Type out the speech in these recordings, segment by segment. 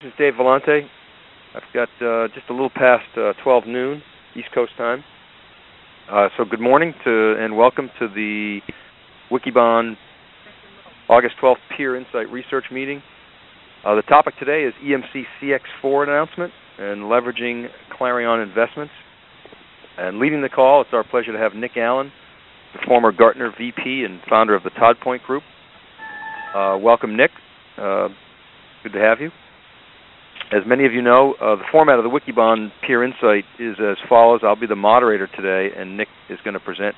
This is Dave Vellante. I've got uh, just a little past uh, 12 noon East Coast time. Uh, so good morning to and welcome to the Wikibon August 12th Peer Insight Research Meeting. Uh, the topic today is EMC CX4 announcement and leveraging CLARiiON investments. And leading the call, it's our pleasure to have Nick Allen, the former Gartner VP and founder of the Todd Point Group. Uh, welcome, Nick. Uh, good to have you. As many of you know, uh, the format of the Wikibon Peer Insight is as follows. I'll be the moderator today, and Nick is going to present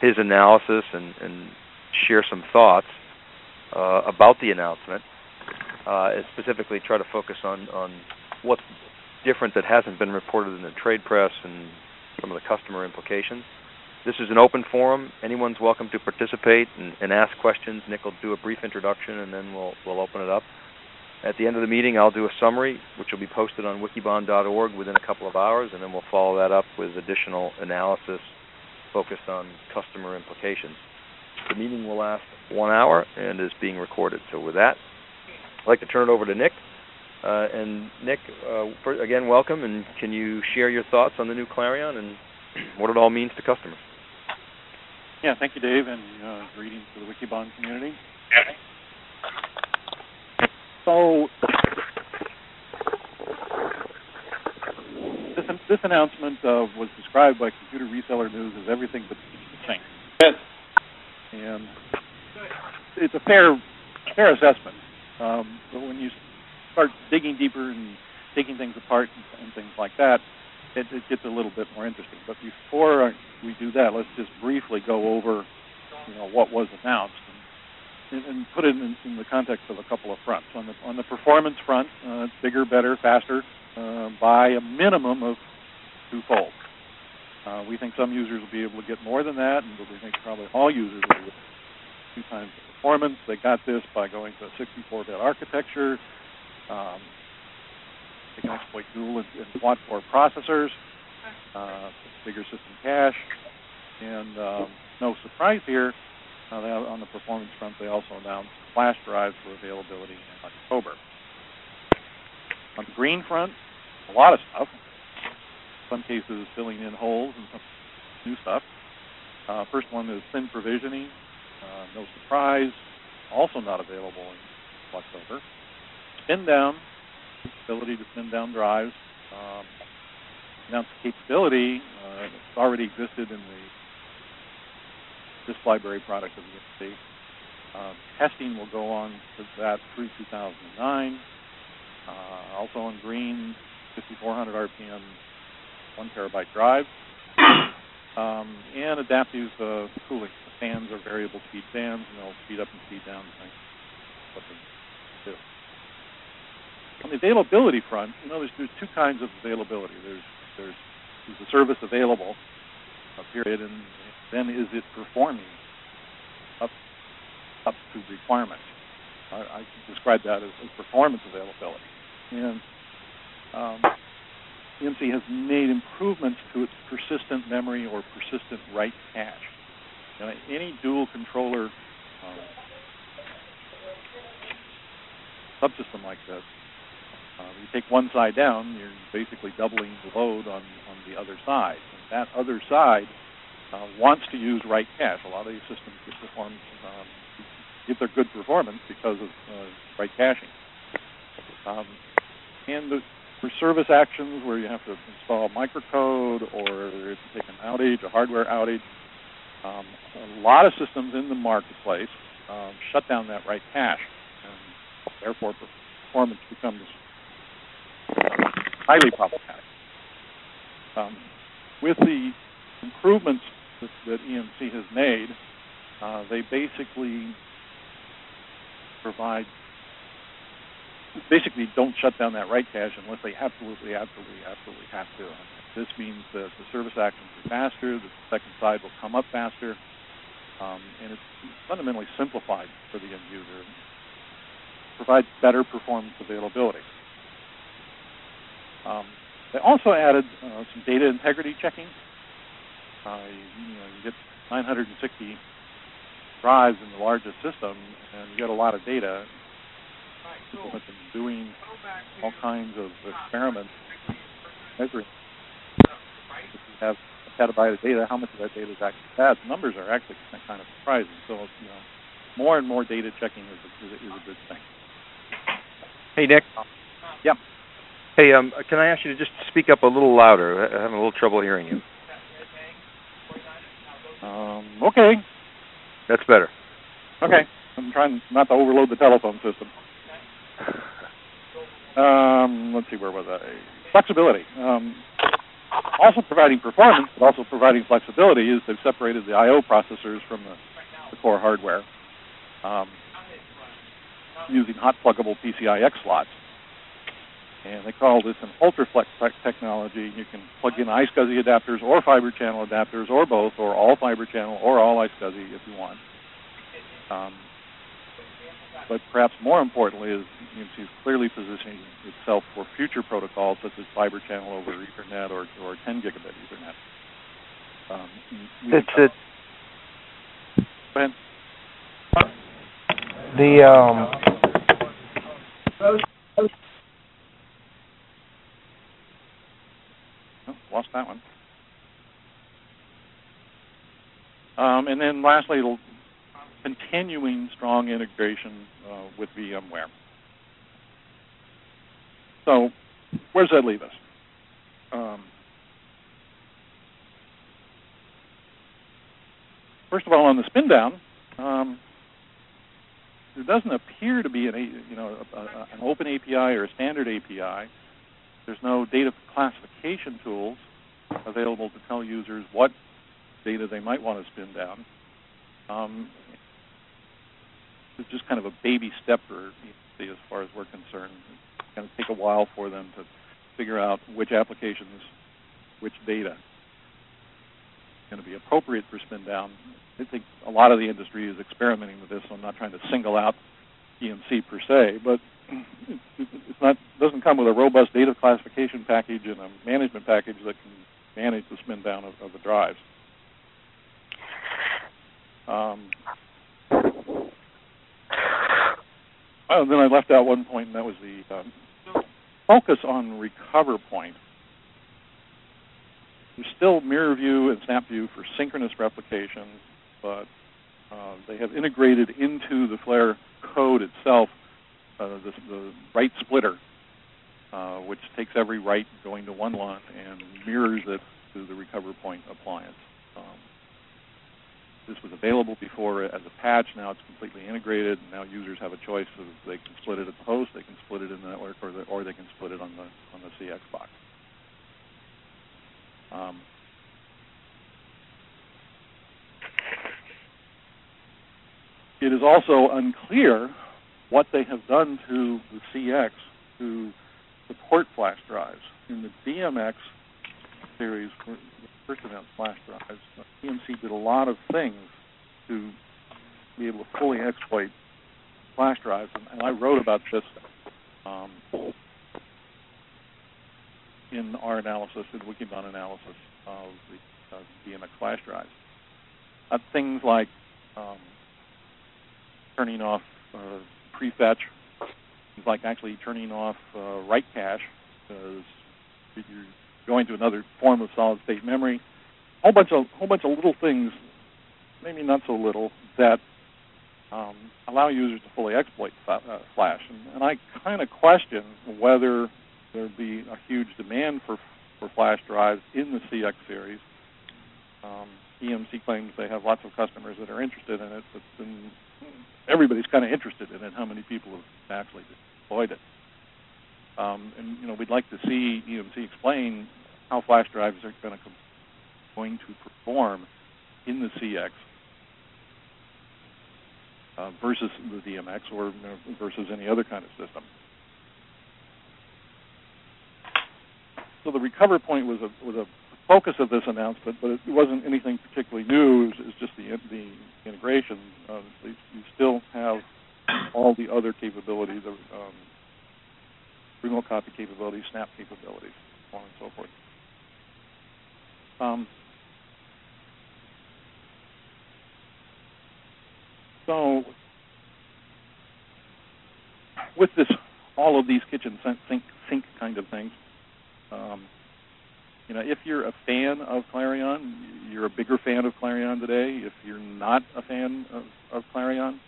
his analysis and, and share some thoughts uh, about the announcement, uh, and specifically try to focus on, on what's different that hasn't been reported in the trade press and some of the customer implications. This is an open forum. Anyone's welcome to participate and, and ask questions. Nick will do a brief introduction, and then we'll, we'll open it up. At the end of the meeting, I'll do a summary, which will be posted on wikibon.org within a couple of hours, and then we'll follow that up with additional analysis focused on customer implications. The meeting will last one hour and is being recorded. So with that, I'd like to turn it over to Nick. Uh, and Nick, uh, for, again, welcome, and can you share your thoughts on the new CLARiiON and what it all means to customers? Yeah, thank you, Dave, and uh, greetings to the Wikibon community. So this, this announcement uh, was described by Computer Reseller News as everything but the Yes. And it's a fair, fair assessment. Um, but when you start digging deeper and taking things apart and, and things like that, it, it, gets a little bit more interesting. But before we do that, let's just briefly go over, you know, what was announced and, and put it in, in, the context of a couple of fronts. On the on the performance front, uh, bigger, better, faster, uh, by a minimum of twofold. Uh, we think some users will be able to get more than that, and we think probably all users will get two times the performance. They got this by going to a 64-bit architecture. Um, they can exploit dual and, and quad-core processors, uh, bigger system cache, and um, no surprise here, they, on the performance front, they also announced flash drives for availability in October. On the green front, a lot of stuff. In some cases, filling in holes and some new stuff. Uh, first one is thin provisioning. Uh, no surprise. Also not available in October. Spin down, ability to spin down drives. Um, announced capability. Uh, it's already existed in the disk library product of the EMC. Uh, testing will go on for that through 2009. Uh, also on green, 5400 RPM, one terabyte drive, um, and adaptive uh, cooling. The fans are variable speed fans, and they'll speed up and speed down what they do. On the availability front, you know, there's, there's two kinds of availability. There's there's, the service available, period, and then is it performing up up to requirement? I, I describe that as, as, performance availability. And um, EMC has made improvements to its persistent memory or persistent write cache. Now, any dual controller uh, subsystem like this, uh, you take one side down, you're basically doubling the load on, on the other side. And that other side uh, wants to use write cache. A lot of these systems get perform, um, get their good performance because of uh, write caching. Um, and the, for service actions where you have to install microcode or take an outage, a hardware outage, um, a lot of systems in the marketplace um, shut down that write cache, and therefore performance becomes uh, highly problematic. Um, with the improvements that, that EMC has made, uh, they basically provide, basically don't shut down that write cache unless they absolutely, absolutely, absolutely have to. This means that the service actions are faster, the second side will come up faster, um, and it's fundamentally simplified for the end user. Provides better performance availability. Um, they also added uh, some data integrity checking uh, you, know, you get 960 drives in the largest system, and you get a lot of data. People have been doing all kinds of experiments measuring. If you have a petabyte of data, how much of that data is actually bad? The numbers are actually kind of surprising. So, you know, more and more data checking is a, is a, is a good thing. Hey, Nick. Yeah. Hey, um, can I ask you to just speak up a little louder? I'm having a little trouble hearing you. Um, okay. That's better. Okay. I'm trying not to overload the telephone system. Um, let's see, where was I? Flexibility. Um, also providing performance, but also providing flexibility is they've separated the I/O processors from the, the core hardware um, using hot pluggable PCI X slots. And they call this an ultraflex technology. You can plug in iSCSI adapters or fiber channel adapters or both, or all fiber channel or all iSCSI if you want. Um, but perhaps more importantly is EMC is clearly positioning itself for future protocols such as fiber channel over Ethernet or, or 10 gigabit Ethernet. Um, it's ahead. The um, lost that one. Um, and then lastly, continuing strong integration uh, with VMware. So where does that leave us? Um, first of all, on the spin down, um, there doesn't appear to be an, you know, a, a, an open API or a standard API. There's no data classification tools available to tell users what data they might want to spin down. Um, it's just kind of a baby step for EMC as far as we're concerned. It's going to take a while for them to figure out which applications, which data is going to be appropriate for spin down. I think a lot of the industry is experimenting with this, so I'm not trying to single out EMC per se, but doesn't come with a robust data classification package and a management package that can manage the spin down of, of the drives. Um, then I left out one point, and that was the um, focus on recover point. There's still mirror view and snap view for synchronous replication, but uh, they have integrated into the Flare code itself uh, the, the, write splitter, uh, which takes every write going to one line and mirrors it to the recover point appliance. Um, this was available before as a patch. Now it's completely integrated. Now users have a choice of they can split it at the host, they can split it in the network, or, the, or they can split it on the on the CX box. Um, it is also unclear what they have done to the CX to support flash drives. In the DMX series, first announced flash drives, EMC did a lot of things to be able to fully exploit flash drives, and, and I wrote about this um, in our analysis, in Wikibon analysis of the uh, DMX flash drives. Uh, things like um, turning off uh, prefetch, things like actually turning off uh, write cache, because you're going to another form of solid state memory. A whole bunch of whole bunch of little things, maybe not so little, that um, allow users to fully exploit uh, Flash. And, and I kind of question whether there'd be a huge demand for for flash drives in the CX series. Um, EMC claims they have lots of customers that are interested in it, but everybody's kind of interested in it. How many people have actually deployed it? Um, and you know, we'd like to see EMC explain how flash drives are going to going to perform in the CX uh, versus the DMX or you know, versus any other kind of system. So the recover point was a was a focus of this announcement, but it wasn't anything particularly new. It was just the the integration. Uh, you still have all the other capabilities the um, remote copy capabilities, snap capabilities, so on and so forth. Um, so with this, all of these kitchen sink, sink kind of things, um, you know, if you're a fan of CLARiiON, you're a bigger fan of CLARiiON today. If you're not a fan of, of CLARiiON,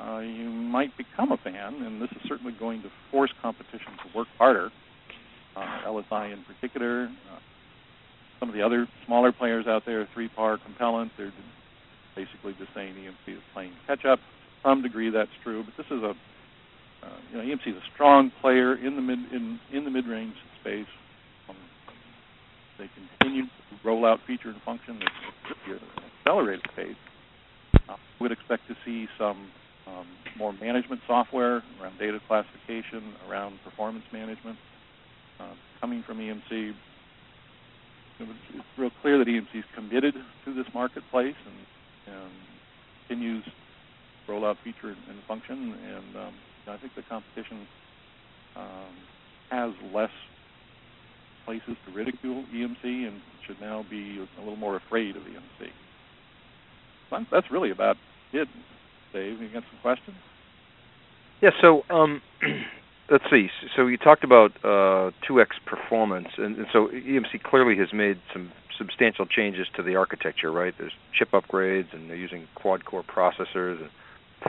uh, you might become a fan, and this is certainly going to force competition to work harder. Uh, LSI in particular, uh, some of the other smaller players out there, 3PAR, Compellent, they're basically just saying EMC is playing catch up. To some degree, that's true, but this is a uh, you know EMC is a strong player in the mid in in the mid range space. They continue to roll out feature and function at an accelerated pace. Uh, we would expect to see some um, more management software around data classification, around performance management uh, coming from EMC. It's real clear that EMC is committed to this marketplace and, and continues to roll out feature and function. And um, I think the competition um, has less places to ridicule EMC and should now be a little more afraid of EMC. That's really about it. Dave, you got some questions? Yeah. So um, let's see. So you talked about uh, 2x performance, and, and, so EMC clearly has made some substantial changes to the architecture, right? There's chip upgrades, and they're using quad-core processors and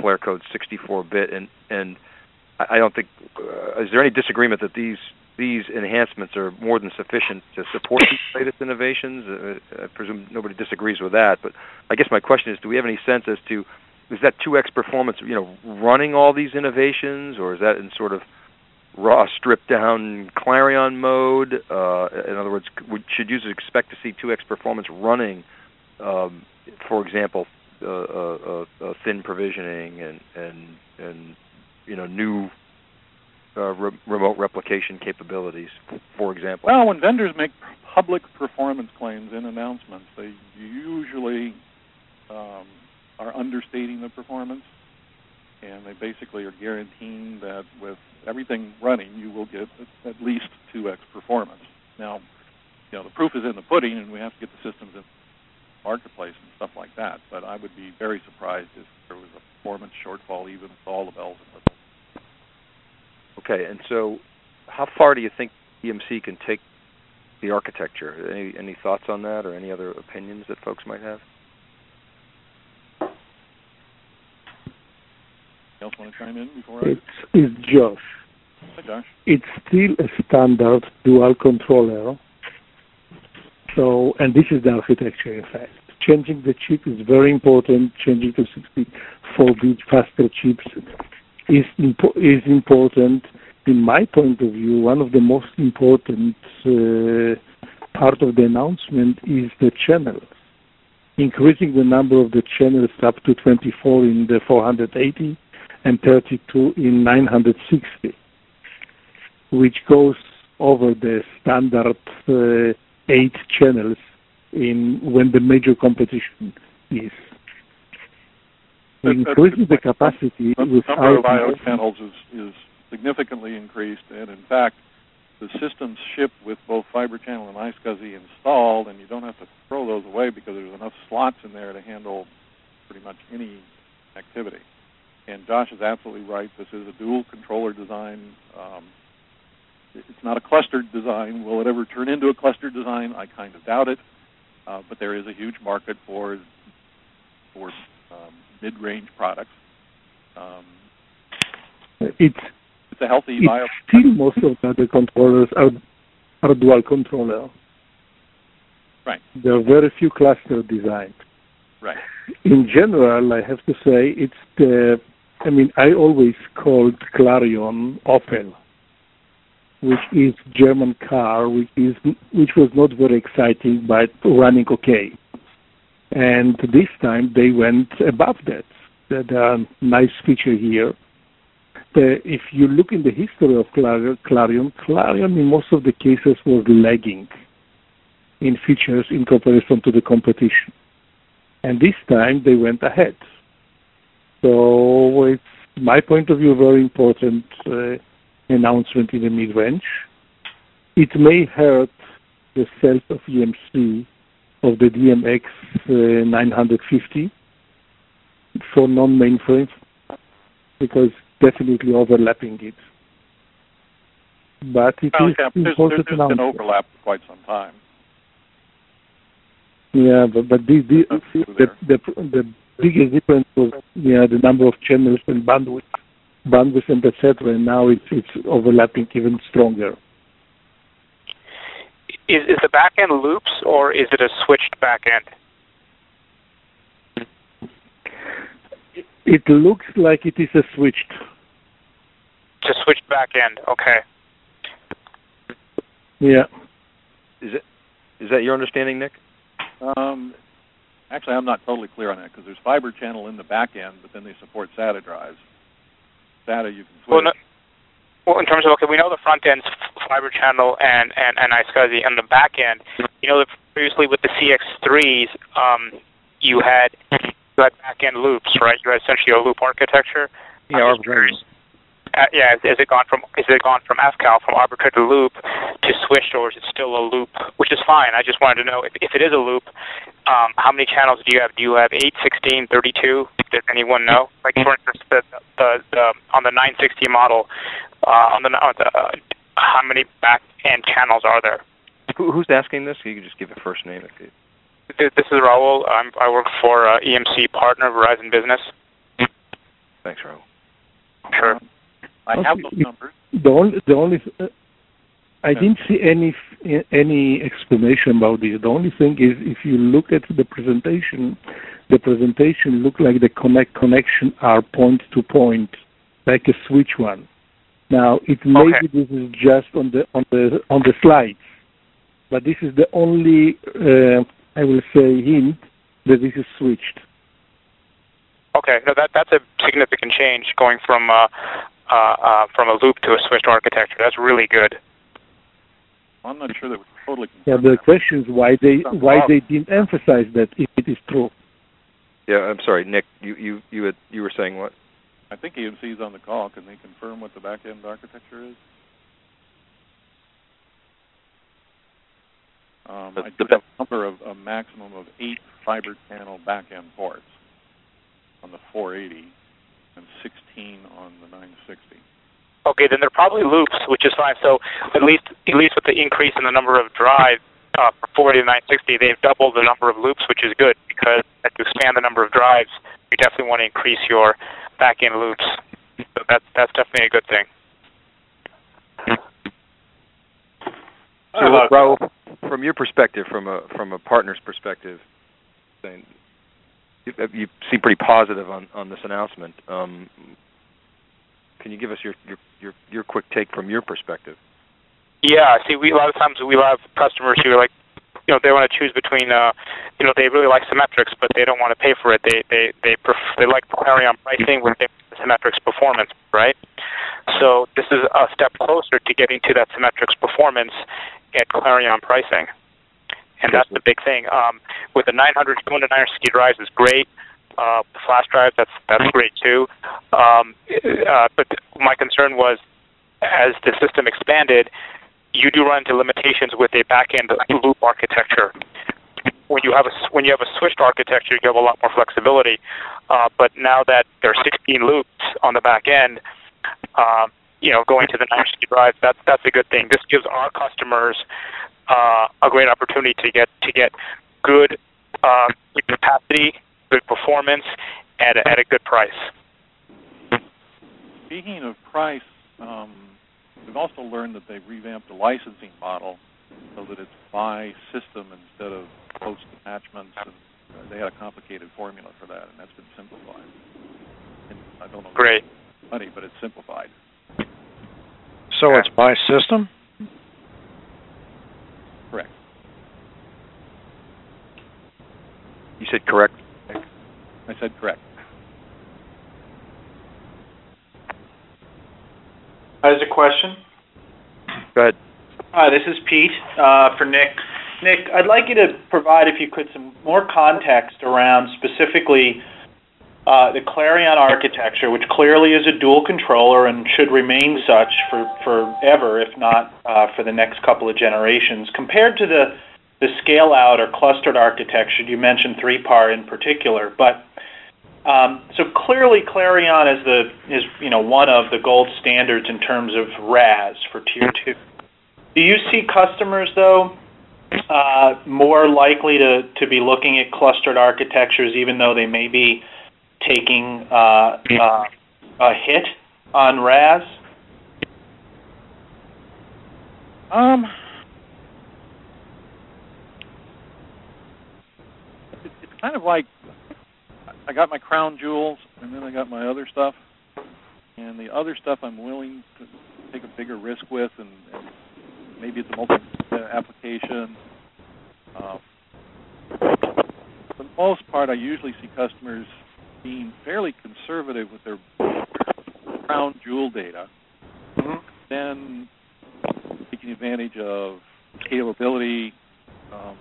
Flare code 64-bit, and and I don't think uh, is there any disagreement that these these enhancements are more than sufficient to support these latest innovations? Uh, I presume nobody disagrees with that, but I guess my question is, do we have any sense as to is that 2x performance, you know, running all these innovations, or is that in sort of raw, stripped down CLARiiON mode? Uh, in other words, should users expect to see 2x performance running, um, for example, uh, uh, uh, thin provisioning and and and you know new uh, re- remote replication capabilities, for example? Well, when vendors make public performance claims in announcements, they usually um, are understating the performance, and they basically are guaranteeing that with everything running, you will get at least 2x performance. Now, you know, the proof is in the pudding, and we have to get the systems in marketplace and stuff like that. But I would be very surprised if there was a performance shortfall, even with all the bells and whistles. Okay, and so how far do you think EMC can take the architecture? Any any thoughts on that, or any other opinions that folks might have? else want to chime in before I? It's, it's Josh. Hi, Josh. It's still a standard dual controller. So, and this is the architecture, in fact. Changing the chip is very important. Changing to 64-bit faster chips is impo- is important. In my point of view, one of the most important uh, part of the announcement is the channels. Increasing the number of the channels up to 24 in the 480 and 32 in 960, which goes over the standard uh, eight channels in when the major competition is. Increasing the capacity the number of I/O channels is, is significantly increased, and in fact, the systems ship with both Fiber Channel and iSCSI installed, and you don't have to throw those away because there's enough slots in there to handle pretty much any activity. And Josh is absolutely right. This is a dual controller design. Um, it's not a clustered design. Will it ever turn into a clustered design? I kind of doubt it. Uh, but there is a huge market for for um, mid-range products. Um, it's it's a healthy. It's bio- still most of the other controllers are are dual controller. Right. There are very few cluster designs. Right. In general, I have to say it's the I mean, I always called CLARiiON Opel, which is German car, which is which was not very exciting, but running okay. And this time they went above that. There are nice feature here. The, if you look in the history of CLARiiON, CLARiiON, CLARiiON in most of the cases was lagging in features in comparison to the competition. And this time they went ahead. So it's my point of view, very important uh, announcement in the mid-range. It may hurt the sales of EMC of the DMX uh, 950 for non-mainframe because definitely overlapping it. But it Well, is yeah, there's, important there's to been overlap for quite some time. Yeah, but, but the, the, the, the, the biggest difference was yeah, the number of channels and bandwidth, bandwidth and etc. And now it's it's overlapping even stronger. Is, is the back end loops or is it a switched back end? It looks like it is a switched. It's a switched back end. Okay. Yeah. Is it? Is that your understanding, Nick? Um, actually, I'm not totally clear on that because there's fiber channel in the back end, but then they support SATA drives. SATA you can switch. Well, no, well, in terms of okay, we know the front end's f- fiber channel and and and iSCSI, and the back end, you know, that previously with the CX3s, um, you had you had back end loops, right? You had essentially a loop architecture. Yeah, arbitrary. Uh, yeah, has, has it gone from has it gone from FCAL from arbitrary to loop to switched, or is it still a loop? Which is fine. I just wanted to know if, if it is a loop, um, how many channels do you have? Do you have 8, 16, 32? Does anyone know? Like for instance, the, the, the on the 960 model, uh, on the, on the uh, how many back end channels are there? Who, who's asking this? You can just give a first name. If you, This this is Raul. I'm, I work for uh, EMC partner Verizon Business. thanks, Raul. Sure. I have those numbers. The only the only uh, I Okay. didn't see any any explanation about this. The only thing is if you look at the presentation, the presentation looked like the connect connection are point to point, like a switch one. Now it maybe Okay. this is just on the on the on the slides, but this is the only uh, I will say hint that this is switched. Okay, no, that that's a significant change going from uh, uh, uh, from a loop to a switched architecture. That's really good. I'm not sure that we totally Yeah, confirm the that. question is why they why they didn't emphasize that if it is true. Yeah, I'm sorry, Nick. You you you had, you were saying what? I think EMC is on the call. Can they confirm what the back end architecture is? Um, The- I do have a number of a maximum of eight fiber channel back end ports on the 480 and 16 on the 960. Okay, then they're probably loops, which is fine. So at least at least with the increase in the number of drives uh, from 40 to 960, they've doubled the number of loops, which is good because as you expand the number of drives, you definitely want to increase your back end loops. So that's that's definitely a good thing. So, Raul, from your perspective, from a from a partner's perspective, saying you, you seem pretty positive on on this announcement. Um, can you give us your, your your your quick take from your perspective? Yeah, see, we a lot of times we have customers who are like, you know, they want to choose between, uh, you know, they really like Symmetrix, but they don't want to pay for it. They they they pref- they like CLARiiON pricing with Symmetrix performance, right? So this is a step closer to getting to that Symmetrix performance at CLARiiON pricing, and that's the big thing. Um, with the 900 going to 960 drives is great. Uh, flash drives, that's that's great too. Um, uh, but my concern was, as the system expanded, you do run into limitations with a back-end loop architecture. When you have a when you have a switched architecture, you have a lot more flexibility. Uh, but now that there are 16 loops on the back end, um, you know, going to the 960 drive, that's that's a good thing. This gives our customers uh, a great opportunity to get to get good, uh, capacity, good performance, at a, at a good price. Speaking of price, um, we've also learned that they've revamped the licensing model so that it's by system instead of post attachments, and uh, they had a complicated formula for that, and that's been simplified. And I don't know Great. money, but it's simplified. So it's by system? Correct. You said correct. I said correct. There's a question. Go ahead. Hi, this is Pete uh, for Nick. Nick, I'd like you to provide, if you could, some more context around specifically uh, the CLARiiON architecture, which clearly is a dual controller and should remain such for forever, if not uh, for the next couple of generations, compared to the the scale out or clustered architecture. You mentioned 3PAR in particular, but Um, so clearly, CLARiiON is the is you know one of the gold standards in terms of RAS for tier two. Do you see customers though uh, more likely to to be looking at clustered architectures, even though they may be taking uh, uh, a hit on RAS? Um, it, it's kind of like I got my crown jewels, and then I got my other stuff, and the other stuff I'm willing to take a bigger risk with, and, and maybe it's a multi application. Um, for the most part, I usually see customers being fairly conservative with their crown jewel data, mm-hmm. then taking advantage of scalability um,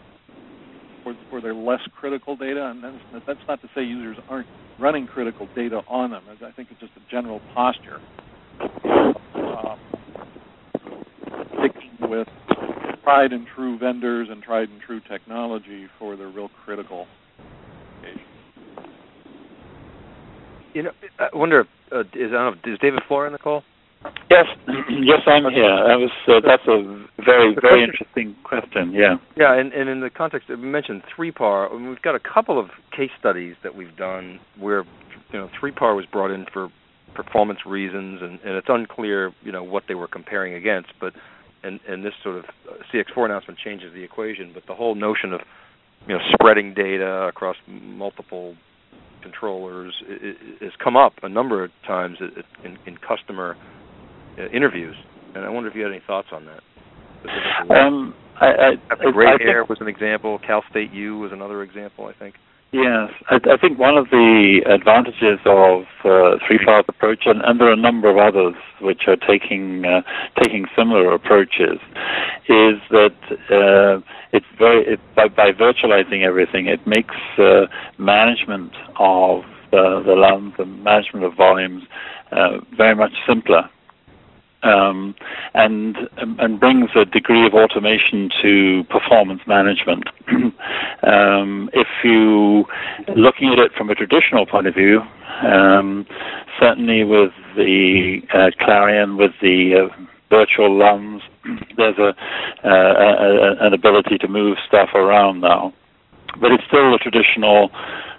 for, for their less critical data. And that's, that's not to say users aren't running critical data on them. I think it's just a general posture. Um, sticking with tried and true vendors and tried and true technology for the real critical You know, I wonder, uh, is, I don't know, is David Floyer in the call? Yes, yes, I'm here. Was uh, that's a very very interesting question. Yeah. Yeah, and, and in the context, we mentioned 3PAR. we've got a couple of case studies that we've done where you know 3PAR was brought in for performance reasons, and, and it's unclear you know what they were comparing against. But and and this sort of uh, CX4 announcement changes the equation. But the whole notion of you know spreading data across multiple controllers has come up a number of times in, in customer interviews, and I wonder if you had any thoughts on that. Um, I, I, Gray Hair was an example. Cal State U was another example, I think. Yes, I, I think one of the advantages of uh, 3PAR's approach, and, and, there are a number of others which are taking uh, taking similar approaches, is that uh, it's very it, by, by virtualizing everything, it makes uh, management of the LUNs and management of volumes uh, very much simpler um, and and brings a degree of automation to performance management. um, if you looking at it from a traditional point of view, um, certainly with the uh, CLARiiON, with the uh, virtual LUNs, there's a, uh, a, an ability to move stuff around now, but it's still a traditional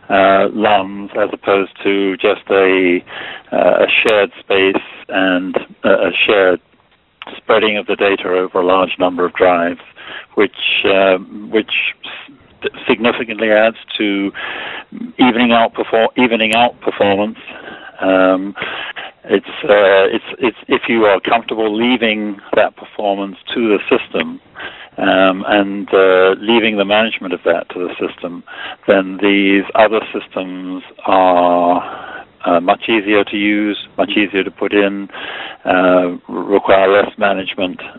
uh, LUNs as opposed to just a, uh, a shared space and a shared spreading of the data over a large number of drives, which uh, which significantly adds to evening out evening out performance. Um, it's uh, it's it's if you are comfortable leaving that performance to the system um, and uh, leaving the management of that to the system, then these other systems are uh, much easier to use, much easier to put in, uh, require less management.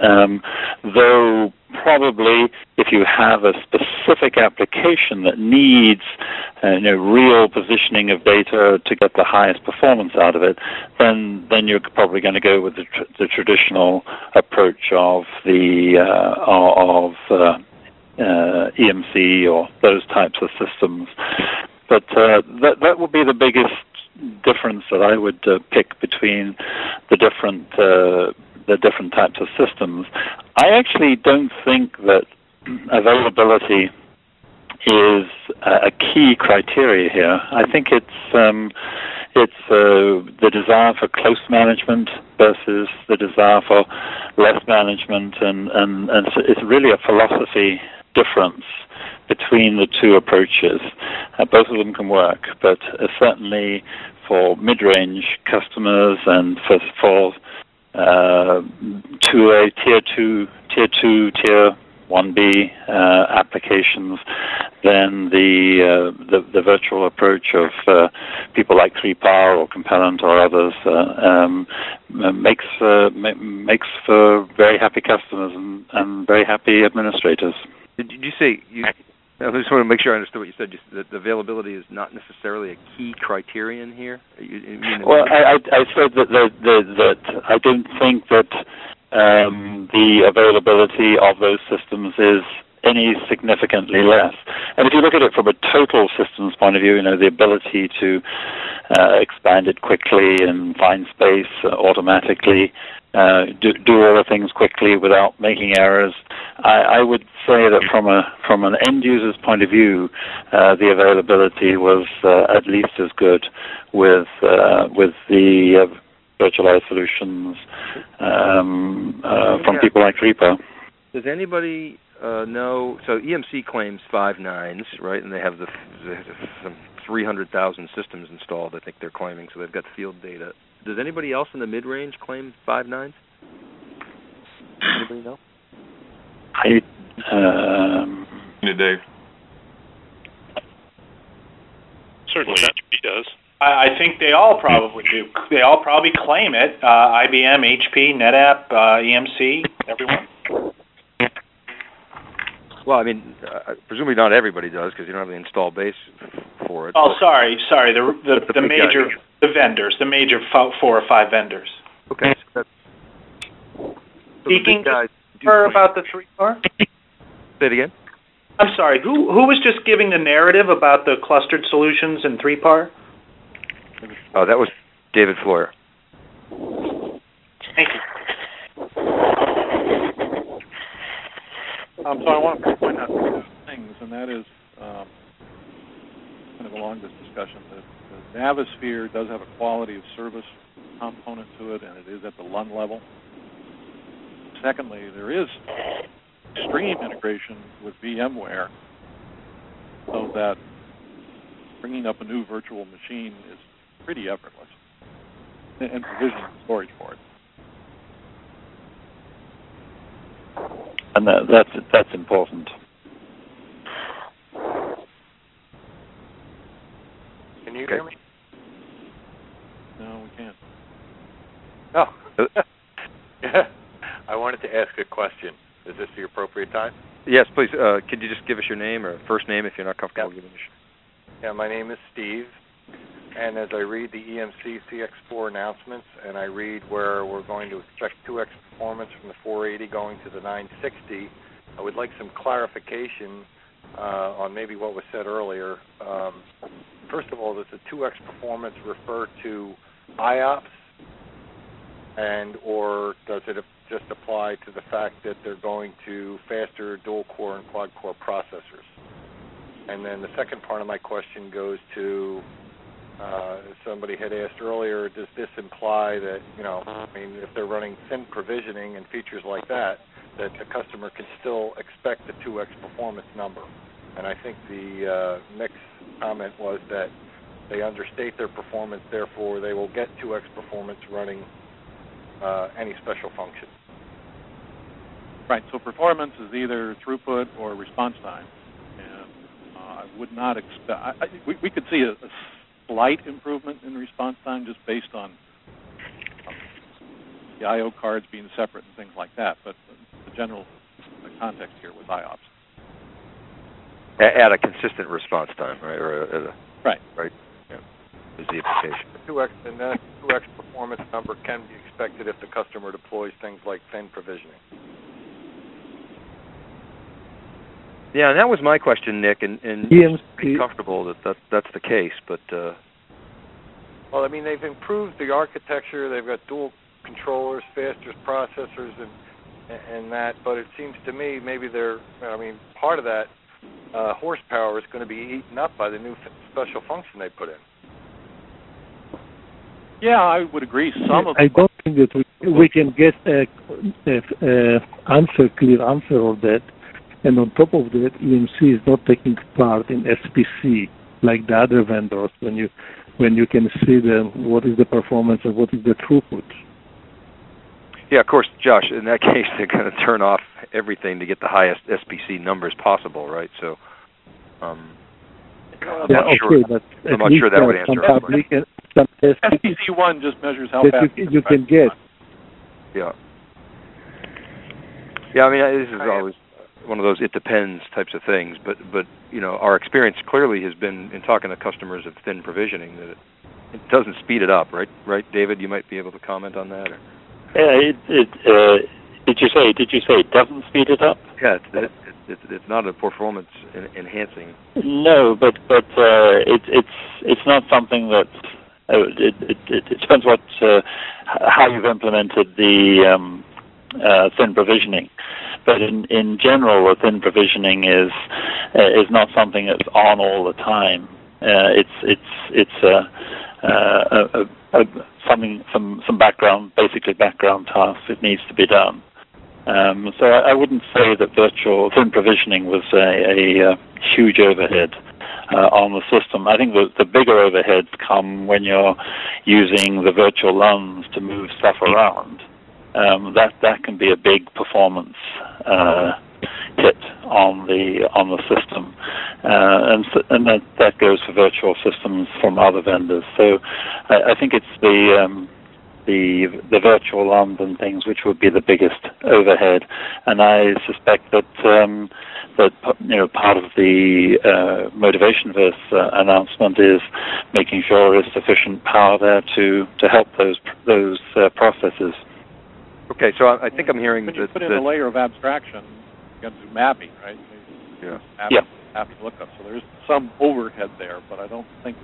Um, though probably if you have a specific application that needs uh, you know, real positioning of data to get the highest performance out of it, then then you're probably going to go with the, tr- the traditional approach of the uh, of uh, uh EMC or those types of systems. But uh, that that would be the biggest difference that I would uh, pick between the different uh, the different types of systems. I actually don't think that availability is a key criteria here. I think it's um, it's uh, the desire for close management versus the desire for less management, and and, and it's really a philosophy difference between the two approaches. Uh, both of them can work, but uh, certainly for mid-range customers and for, for uh, to a tier two, tier two, tier 1B uh, applications, then the, uh, the, the virtual approach of uh, people like 3PAR or Compellent or others uh, um, makes uh, makes for very happy customers and, and very happy administrators. Did you say you, I just want to make sure I understood what you said. Just that the availability is not necessarily a key criterion here. You, you well, I, I, said that, that, that I don't think that um, the availability of those systems is any significantly less. And if you look at it from a total systems point of view, you know, the ability to uh, expand it quickly and find space uh, automatically, uh, do, do all the things quickly without making errors. I, I, would say that from a from an end user's point of view, uh, the availability was uh, at least as good with uh, with the virtualized solutions um, from people like Repo. Does anybody uh, know? So EMC claims five nines, right? And they have the, the some 300,000 systems installed. I think they're claiming, so they've got field data. Does anybody else in the mid-range claim five nines? Anybody know? I um, Dave. Certainly, HP does. I, I think they all probably do. They all probably claim it. Uh, IBM, HP, NetApp, uh, EMC, everyone. Well, I mean, uh, presumably not everybody does because you don't have the install base for it. Oh, sorry, sorry. The the, the, the major guy. the vendors, the major four or five vendors. Okay. So Speaking her about the three par. Say it again. I'm sorry. Who who was just giving the narrative about the clustered solutions and three par? Oh, that was David Floyer. Thank you. Um, so I want to point out two things, and that is um, kind of along this discussion that the Navisphere does have a quality of service component to it, and it is at the LUN level. Secondly, there is extreme integration with VMware, so that bringing up a new virtual machine is pretty effortless, and provisioning storage for it. And that, that's that's important. Can you hear me? No, we can't. Oh. I wanted to ask a question. Is this the appropriate time? Yes, please. Uh, could you just give us your name or first name if you're not comfortable giving us? Your name? Yeah, my name is Steve, and as I read the EMC CX4 announcements, and I read where we're going to expect 2x performance from the 480 going to the 960, I would like some clarification uh, on maybe what was said earlier. Um, first of all, does the 2x performance refer to IOPS, and or does it just apply to the fact that they're going to faster dual core and quad core processors? And then the second part of my question goes to uh, somebody had asked earlier, does this imply that, you know, I mean, if they're running thin provisioning and features like that, that the customer can still expect the 2x performance number? And I think the uh, Nick's comment was that they understate their performance, therefore they will get 2x performance running uh, any special function. Right. So performance is either throughput or response time, and uh, I would not expect. I, I, we, we could see a, a slight improvement in response time just based on um, the I/O cards being separate and things like that. But the general the context here was IOPS. At a consistent response time, right? Or a, right. Right. Yeah. Is the implication. The 2x and that 2x performance number can be expected if the customer deploys things like thin provisioning. Yeah, and that was my question, Nick, and, and EMC. be comfortable that, that that's the case, but. Uh, well, I mean, they've improved the architecture. They've got dual controllers, faster processors, and and that. But it seems to me maybe they're. I mean, part of that uh, horsepower is going to be eaten up by the new f- special function they put in. Yeah, I would agree. Some of. I don't think that we we can get a, a, a answer, clear answer of that and on top of that, EMC is not taking part in SPC like the other vendors when you when you can see the what is the performance and what is the throughput. Yeah, of course, Josh. In that case, they're going to turn off everything to get the highest SPC numbers possible, right? So, um, I'm yeah, not okay, sure. but I'm not sure that would answer some public and some SPC one just measures how fast you, you can get. Yeah. Yeah, I mean, this is always one of those it depends types of things. But but you know, our experience clearly has been in talking to customers of thin provisioning that it, it doesn't speed it up, right? Right, David? You might be able to comment on that. Or? Yeah, it it uh, Did you say? Did you say it doesn't speed it up? Yeah, it's it, it, it's not a performance enhancing. No, but but uh, it, it's it's not something that uh, it, it, it depends what uh, how you've implemented the um, uh, thin provisioning. But in, in general, the thin provisioning is uh, is not something that's on all the time. Uh, it's it's it's a, a, a, a, something some some background, basically background tasks. It needs to be done. Um, so I, I, wouldn't say that virtual thin provisioning was a, a huge overhead uh, on the system. I think the, the bigger overheads come when you're using the virtual LUNs to move stuff around. Um, that that can be a big performance uh, hit on the on the system, uh, and and that, that goes for virtual systems from other vendors. So I, I think it's the um, the the virtual LUNs and things, which would be the biggest overhead. And I suspect that um, that you know part of the uh, Motivationverse uh, announcement is making sure there is sufficient power there to to help those those uh, processes. Okay, so I, I think I'm hearing when that you put in that, a layer of abstraction, you got to do mapping, right? Yeah. Mapping, yeah. Mapping lookup. So there's some overhead there, but I don't think,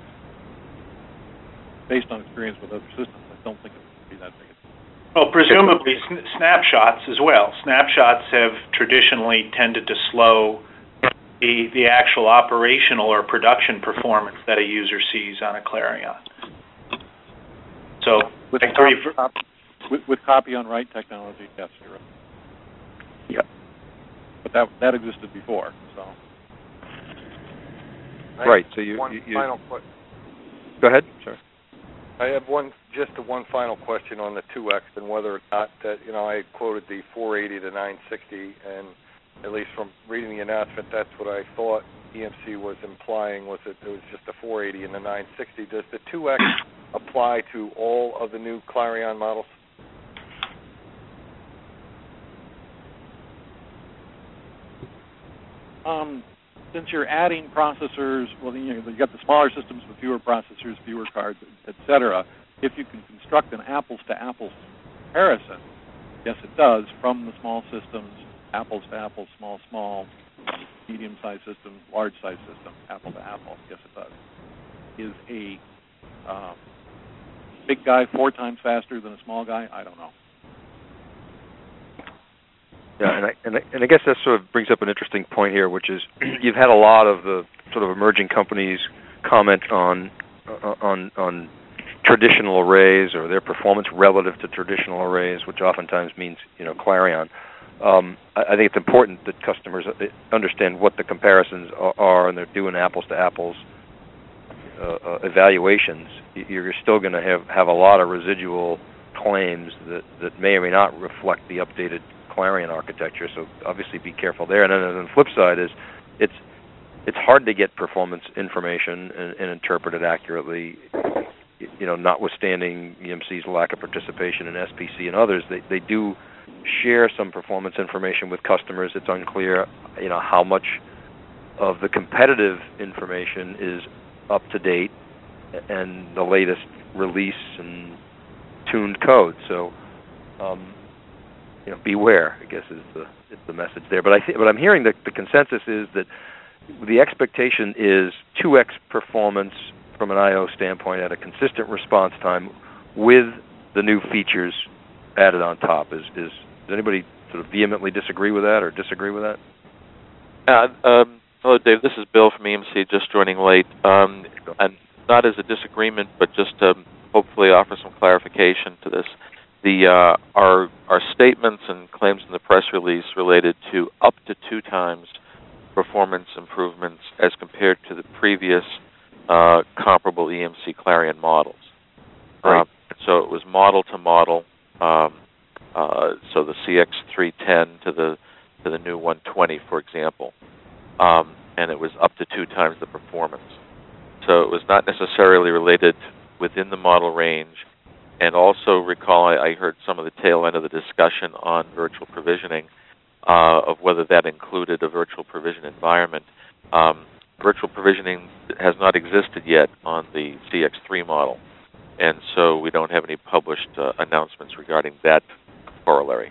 based on experience with other systems, I don't think it would be that big. Well, presumably sn- snapshots as well. Snapshots have traditionally tended to slow the the actual operational or production performance that a user sees on a CLARiiON. So, with, I agree. Copy, with, with copy on write technology, yes, you're right. Yeah. But that that existed before, so. Right. So you, one you, you final question. go ahead. Sure. I have one, just a one final question on the 2X and whether or not that, you know, I quoted the 480 to 960, and at least from reading the announcement, that's what I thought EMC was implying was that it was just the 480 and the 960. Does the 2X apply to all of the new CLARiiON models? Um, since you're adding processors, well, you know, you got the smaller systems with fewer processors, fewer cards, et cetera. If you can construct an apples-to-apples comparison, yes, it does, from the small systems, apples to apples, small, small, medium-sized system, large-sized system, apple to apple, yes, it does. Is a um, big guy four times faster than a small guy? I don't know. Yeah, and I, and I and I guess that sort of brings up an interesting point here, which is you've had a lot of the sort of emerging companies comment on uh, on on traditional arrays or their performance relative to traditional arrays, which oftentimes means you know CLARiiON. Um, I, I think it's important that customers uh, understand what the comparisons are, are and they're doing apples to apples uh, uh, evaluations. You're still going to have have a lot of residual claims that that may or may not reflect the updated CLARiiON architecture. So obviously be careful there. And then the flip side is it's it's hard to get performance information and, and interpret it accurately. You know, notwithstanding EMC's lack of participation in SPC and others, they they do share some performance information with customers. It's unclear, you know, how much of the competitive information is up to date and the latest release and tuned code. So, um, you know, beware. I guess is the is the message there. But I th- but I'm hearing that the consensus is that the expectation is 2x performance from an I/O standpoint at a consistent response time with the new features added on top. Is is does anybody sort of vehemently disagree with that or disagree with that? Uh, um, hello, Dave. This is Bill from EMC, just joining late. Um, and not as a disagreement, but just to hopefully offer some clarification to this the uh, our our statements and claims in the press release related to up to two times performance improvements as compared to the previous uh, comparable EMC CLARiiON models. Right. Uh, so it was model to model. Um, uh, so the CX310 to the to the new 120, for example, um, and it was up to two times the performance. So it was not necessarily related within the model range and also recall I, I, heard some of the tail end of the discussion on virtual provisioning uh, of whether that included a virtual provision environment. Um, virtual provisioning has not existed yet on the CX3 model, and so we don't have any published uh, announcements regarding that corollary.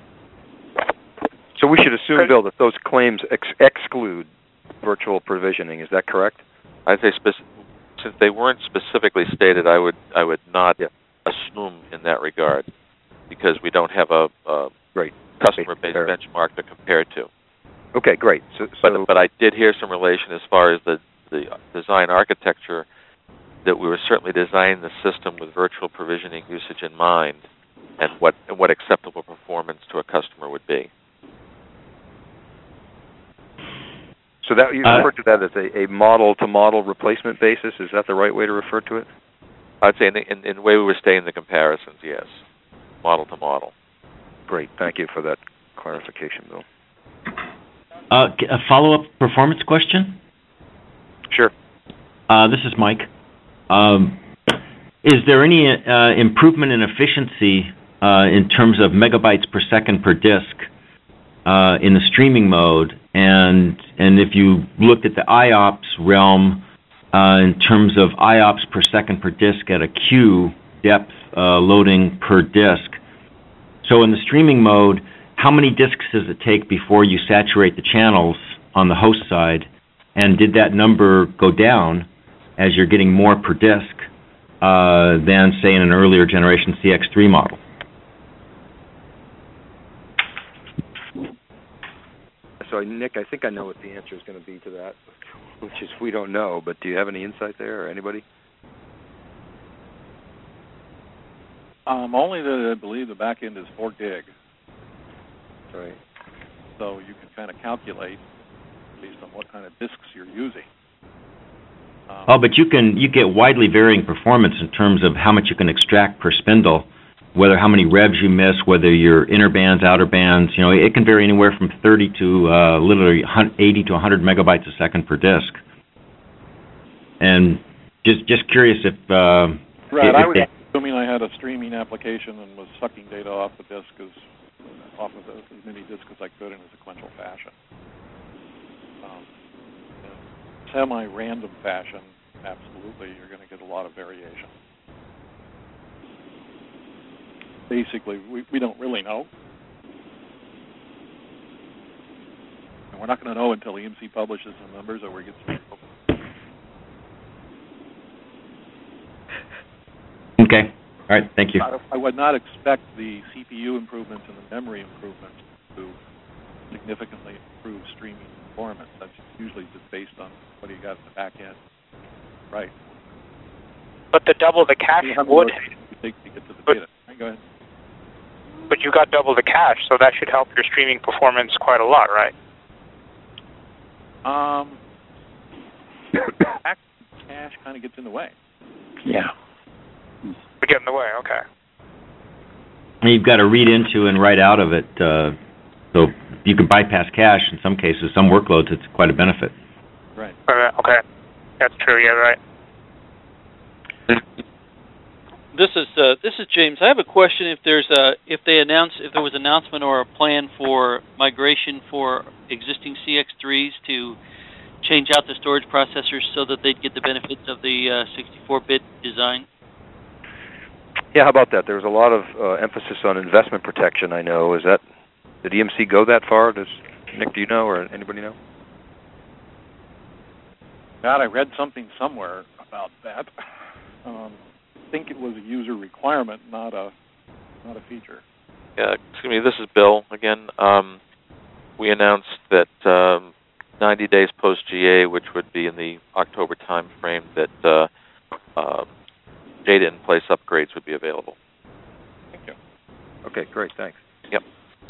So we should assume, Bill, that those claims ex- exclude virtual provisioning. Is that correct? I'd say spec- since they weren't specifically stated, I would I would not Yeah. Assume in that regard because we don't have a, a Great. customer based Fair. benchmark to compare to. Okay, great. So, But so but I did hear some relation as far as the the design architecture that we were certainly designing the system with virtual provisioning usage in mind and what and what acceptable performance to a customer would be. so that you Uh, refer to that as a, a model-to-model replacement basis. Is that the right way to refer to it? I'd say in the, in, in the way we were staying the comparisons, yes, model to model. Great. Thank you for that clarification, Bill. Uh, c- a follow-up performance question. Sure. Uh, this is Mike. Um, is there any uh, improvement in efficiency uh, in terms of megabytes per second per disk uh, in the streaming mode? And and if you looked at the IOPS realm uh, in terms of IOPS per second per disk at a queue depth uh, loading per disk. So in the streaming mode, how many disks does it take before you saturate the channels on the host side? And did that number go down as you're getting more per disk uh, than, say, in an earlier generation CX3 model? So, Nick, I think I know what the answer is going to be to that, which is we don't know. But do you have any insight there, or anybody? Um, only that I believe the back end is four gig, Right. so you can kind of calculate based on what kind of disks you're using. Um, Oh, but you can you get widely varying performance in terms of how much you can extract per spindle, whether how many revs you miss, whether your inner bands, outer bands. You know, it can vary anywhere from 30 to uh, literally 80 to 100 megabytes a second per disk. And just just curious if uh, Right. if I was assuming I had a streaming application and was sucking data off the disk as off of the, as many disks as I could in a sequential fashion. Um, in semi-random fashion, absolutely, you're going to get a lot of variation. Basically, we, we don't really know. And we're not going to know until EMC publishes the numbers or we get some. okay, all right, thank you. I, I would not expect the CPU improvements and the memory improvements to significantly improve streaming performance. That's usually just based on what you got in the back end. Right. But the double the cache would, more to take to get to the data. Go ahead. But you got double the cash, so that should help your streaming performance quite a lot, right? Um, back cache kind of gets in the way. Yeah. We get in the way, okay. You've got to read into and write out of it. Uh, so you can bypass cash in some cases. Some workloads, it's quite a benefit. Right. Okay, that's true. Yeah, right. This is uh, this is James. I have a question. If there's a if they announce if there was an announcement or a plan for migration for existing CX3s to change out the storage processors so that they'd get the benefits of the uh, 64-bit design. Yeah, how about that? There was a lot of uh, emphasis on investment protection. I know. Is that did EMC go that far? Does Nick, do you know, or anybody know? God, I read something somewhere about that. Um, I think it was a user requirement, not a not a feature. Yeah, excuse me. This is Bill again. Um, we announced that um, 90 days post GA, which would be in the October time frame, that uh, uh, data in place upgrades would be available. Thank you. Okay, great. Thanks. Yep.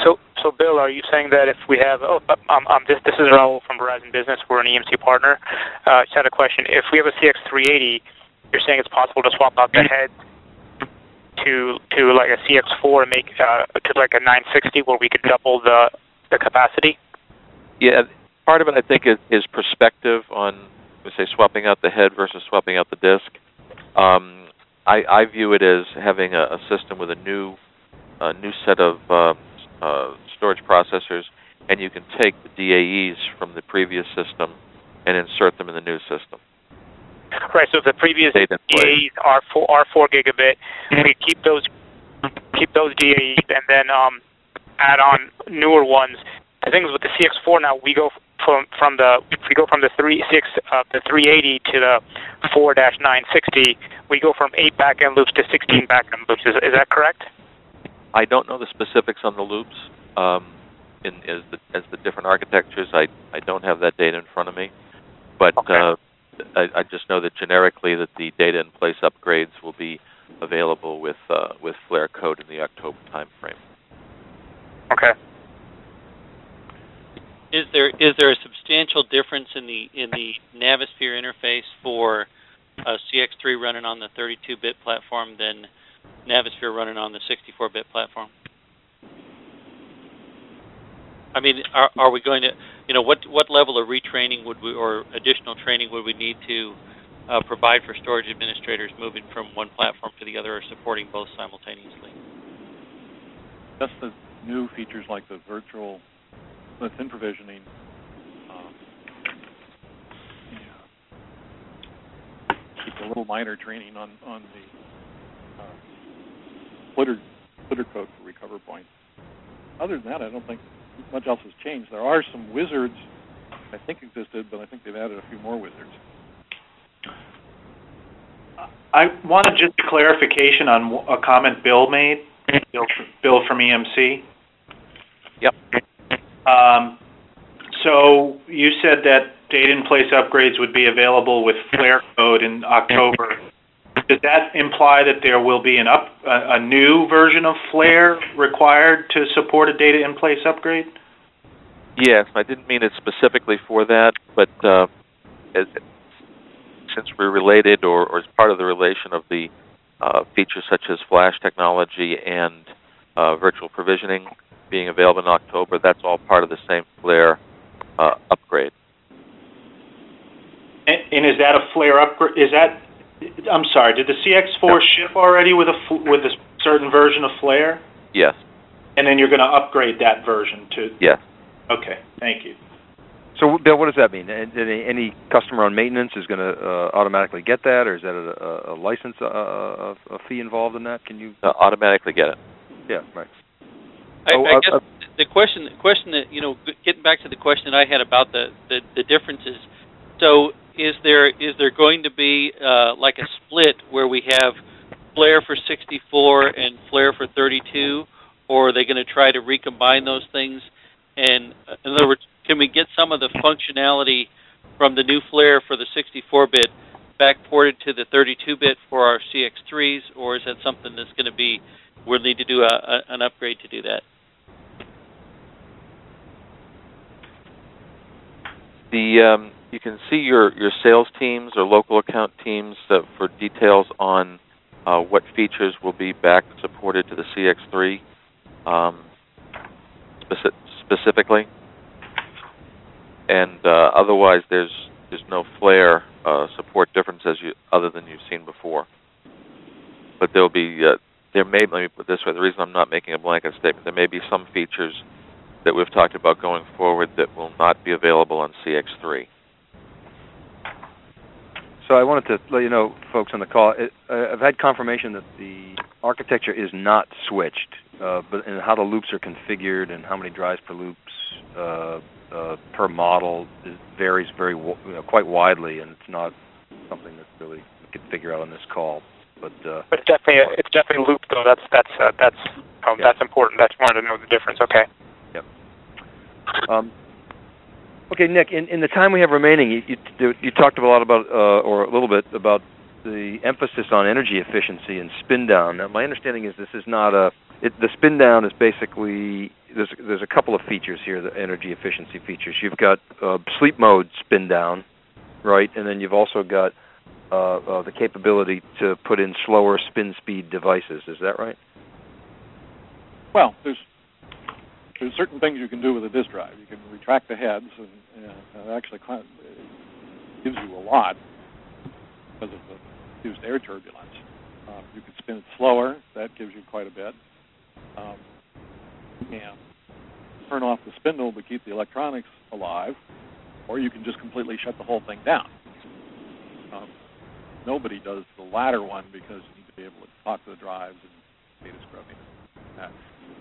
So, so Bill, are you saying that if we have, oh, um, um, this, this is Raul from Verizon Business. We're an EMC partner. Uh, just had a question. If we have a CX380, you're saying it's possible to swap out the head to to like a CX4 and make uh, to like a 960 where we could double the the capacity? Yeah, part of it I think is, is perspective on, let's say, swapping out the head versus swapping out the disk. Um, I, I view it as having a, a system with a new a new set of uh, uh, storage processors, and you can take the DAEs from the previous system and insert them in the new system. Right. So the previous Data in place. DAEs are four are four gigabit. We keep those keep those DAEs and then um, add on newer ones the thing is with the CX4 now we go from from the if we go from the three six uh, the 380 to the 4-960, we go from eight backend loops to 16 backend loops. Is, is that correct? I don't know the specifics on the loops um, in as the as the different architectures. I I don't have that data in front of me, but Okay. uh, I, I just know that generically that the data in place upgrades will be available with uh, with Flare code in the October timeframe. Okay. Is there is there a substantial difference in the in the Navisphere interface for uh, CX3 running on the 32-bit platform than Navisphere running on the 64-bit platform? I mean, are, are we going to, you know, what what level of retraining would we or additional training would we need to uh, provide for storage administrators moving from one platform to the other or supporting both simultaneously? Just the new features like the virtual, thin provisioning. Um. Keep a little minor training on on the uh, splitter code for recover points. Other than that, I don't think much else has changed. There are some wizards I think existed, but I think they've added a few more wizards. I wanted just a clarification on a comment Bill made. Bill, Bill from EMC. Yep. Um, so you said that data in place upgrades would be available with Flare code in October. Does that imply that there will be an up a, a new version of Flare required to support a data in place upgrade? Yes, I didn't mean it specifically for that, but uh, as, since we're related or, or as part of the relation of the uh, features such as flash technology and uh, virtual provisioning being available in October, that's all part of the same Flare uh, upgrade. And, and is that a Flare upgrade? Is that I'm sorry. Did the CX4 ship already with a with a certain version of Flare? Yes, And then you're going to upgrade that version to. yes. Okay, thank you. So, Bill, what does that mean? Any, any customer on maintenance is going to uh, automatically get that, or is that a, a, a license uh, a, a fee involved in that? Can you? Uh, automatically get it. Yeah, right. I, Oh, I uh, guess uh, the question, the question that you know, getting back to the question that I had about the the, the differences. So, is there is there going to be uh, like a split where we have Flare for 64 and Flare for 32, or are they going to try to recombine those things? And uh, in other words, can we get some of the functionality from the new Flare for the 64-bit back ported to the 32-bit for our CX3s, or is that something that's going to be we'll need to do a, a, an upgrade to do that? The um, you can see your, your sales teams or local account teams for details on uh, what features will be back supported to the CX3 um, speci- specifically, and uh, otherwise there's there's no Flare uh, support difference as you other than you've seen before. But there'll be uh, there may let me put this way. The reason I'm not making a blanket statement, there may be some features that we've talked about going forward that will not be available on CX3. So I wanted to let you know, folks on the call, it, uh, I've had confirmation that the architecture is not switched, uh, but and how the loops are configured and how many drives per loops uh, uh, per model is, varies very w- you know, quite widely, and it's not something that really we could figure out on this call. But uh, But it's definitely it's definitely looped though. That's that's uh, that's um, Yeah. that's important. That's wanted to know the difference. Okay. Um, okay, Nick. In, in the time we have remaining, you, you, you talked a lot about, uh, or a little bit about the emphasis on energy efficiency and spin down. Now, my understanding is this is not a. It, the spin down is basically there's there's a couple of features here, the energy efficiency features. You've got uh, sleep mode spin down, right, and then you've also got uh, uh, the capability to put in slower spin speed devices. Is that right? Well, there's there's certain things you can do with a disk drive. You can retract the heads, and, and it actually gives you a lot because of the reduced air turbulence. Um, you can spin it slower. That gives you quite a bit. Um, and turn off the spindle but keep the electronics alive, or you can just completely shut the whole thing down. Um, nobody does the latter one because you need to be able to talk to the drives and data scrubbing. Uh,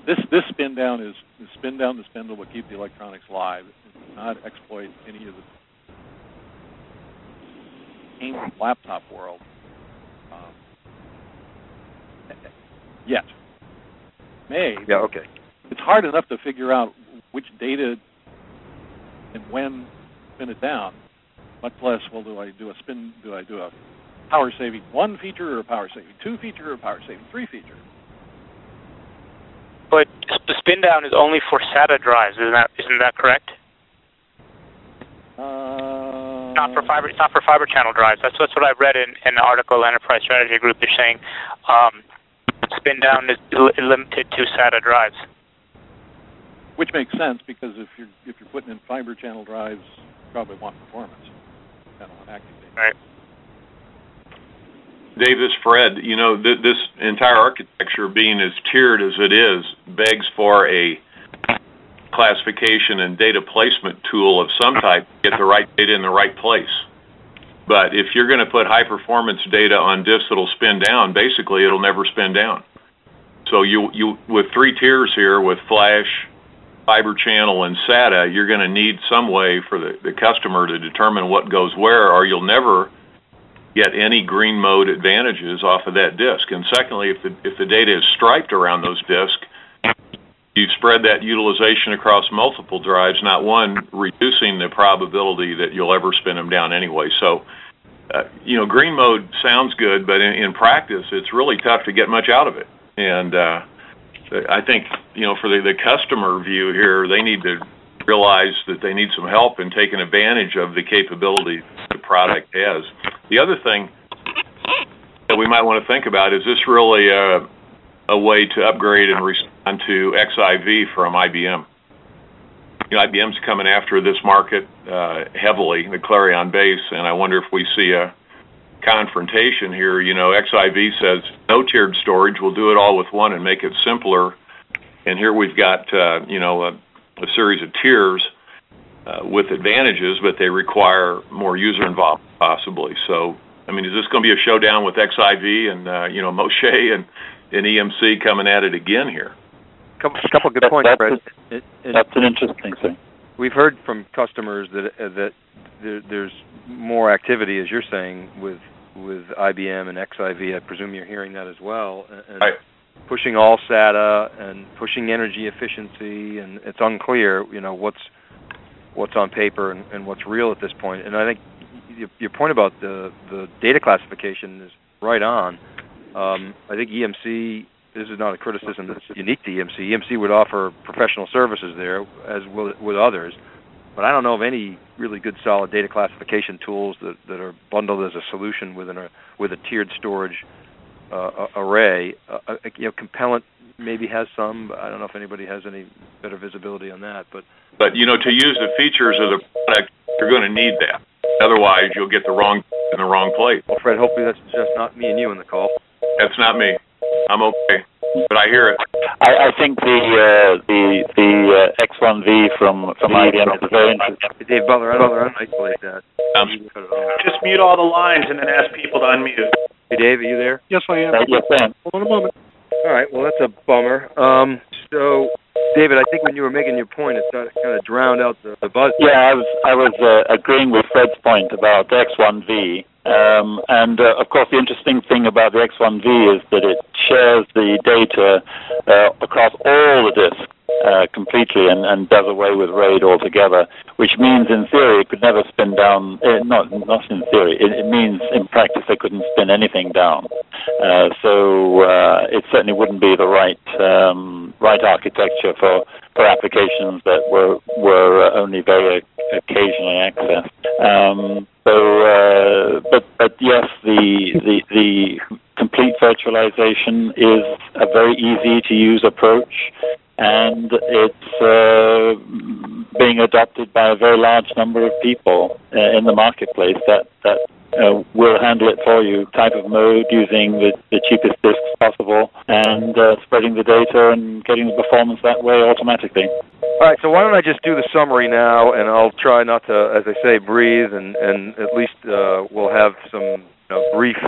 this this spin down is the spin down the spindle will keep the electronics live. It does not exploit any of the laptop world um, yet. May. Yeah. Okay. It's hard enough to figure out which data and when spin it down. Much less, well, do I do a spin? Do I do a power saving one feature or a power saving two feature or a power saving three feature? Spin down is only for SATA drives, isn't that isn't that correct? Uh, not for fiber. It's not for fiber channel drives. That's that's what I read in, in the article Enterprise Strategy Group. They're saying um, spin down is limited to SATA drives. Which makes sense because if you're if you're putting in fiber channel drives, you probably want performance. Want active data. Right. Dave, this Fred. You know, th- this entire architecture, being as tiered as it is, begs for a classification and data placement tool of some type to get the right data in the right place. But if you're going to put high performance data on disks that'll spin down, basically it'll never spin down. So you you with three tiers here with flash, fiber channel, and SATA, you're going to need some way for the, the customer to determine what goes where, or you'll never get any green mode advantages off of that disk. And secondly, if the if the data is striped around those disks, you spread that utilization across multiple drives, not one reducing the probability that you'll ever spin them down anyway. So, uh, you know, green mode sounds good, but in, in practice, it's really tough to get much out of it. And uh, I think, you know, for the, the customer view here, they need to realize that they need some help in taking advantage of the capability the product has. The other thing that we might want to think about is this really a, a way to upgrade and respond to XIV from IBM? You know, IBM's coming after this market uh, heavily, the CLARiiON base, and I wonder if we see a confrontation here. You know, XIV says no tiered storage, we'll do it all with one and make it simpler. And here we've got, uh, you know, a, a series of tiers uh, with advantages, but they require more user involvement possibly. So, I mean, is this going to be a showdown with XIV and uh, you know Moshe and, and EMC coming at it again here? Couple, couple good points, that's Fred. A, It- it- that's an interesting thing. We've heard from customers that uh, that there, there's more activity, as you're saying, with with IBM and XIV. I presume you're hearing that as well. And and Right. pushing all SATA and pushing energy efficiency, and it's unclear, you know, what's what's on paper and, and what's real at this point. And I think y- your point about the the data classification is right on. Um, I think EMC. This is not a criticism that's unique to EMC. EMC would offer professional services there, as will with others. But I don't know of any really good, solid data classification tools that, that are bundled as a solution within a with a tiered storage uh, a- array. Uh, uh, you know, Compellent maybe has some. But I don't know if anybody has any better visibility on that. But But you know, to use the features of the product, you're going to need that. Otherwise, you'll get the wrong in the wrong place. well, Fred, hopefully that's just not me and you in the call. That's not me. I'm okay, but I hear it. I, I think the uh, the the uh, XIV from from IBM is very interesting. Dave Butler, I don't, I don't isolate that. Um, Cut it off. Just mute all the lines and then ask people to unmute. Hey, Dave, are you there? Yes, I am. Uh, yes, Sam. Hold on a moment. All right. Well, that's a bummer. Um, so, David, I think when you were making your point, it kind of drowned out the, the buzz. Yeah, I was I was uh, agreeing with Fred's point about the XIV, um, and uh, of course the interesting thing about the XIV is that it shares the data uh, across all the disks uh, completely and, and does away with RAID altogether, which means in theory it could never spin down. Uh, not not in theory. It, it means in practice they couldn't spin anything down. Uh, so uh, it certainly wouldn't be the right um, right architecture for for applications that were were uh, only very occasionally accessed. Um, so, but but yes, the the the complete virtualization is a very easy to use approach, and it's uh, being adopted by a very large number of people uh, in the marketplace. That that uh, will handle it for you. Type of mode using the, the cheapest disks possible, and uh, spreading the data and getting the performance that way automatically. All right. So why don't I just do the summary now, and I'll try not to, as I say, breathe, and and at least uh, we'll have some you know, brief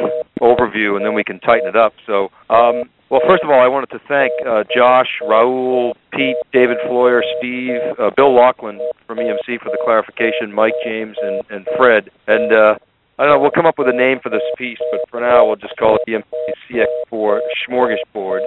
overview, and then we can tighten it up. So. Um, Well, first of all, I wanted to thank uh, Josh, Raul, Pete, David Floyer, Steve, uh, Bill Laughlin from EMC for the clarification, Mike, James, and, and Fred. And uh, I don't know, we'll come up with a name for this piece, but for now we'll just call it the EMC CX4 Smorgasbord.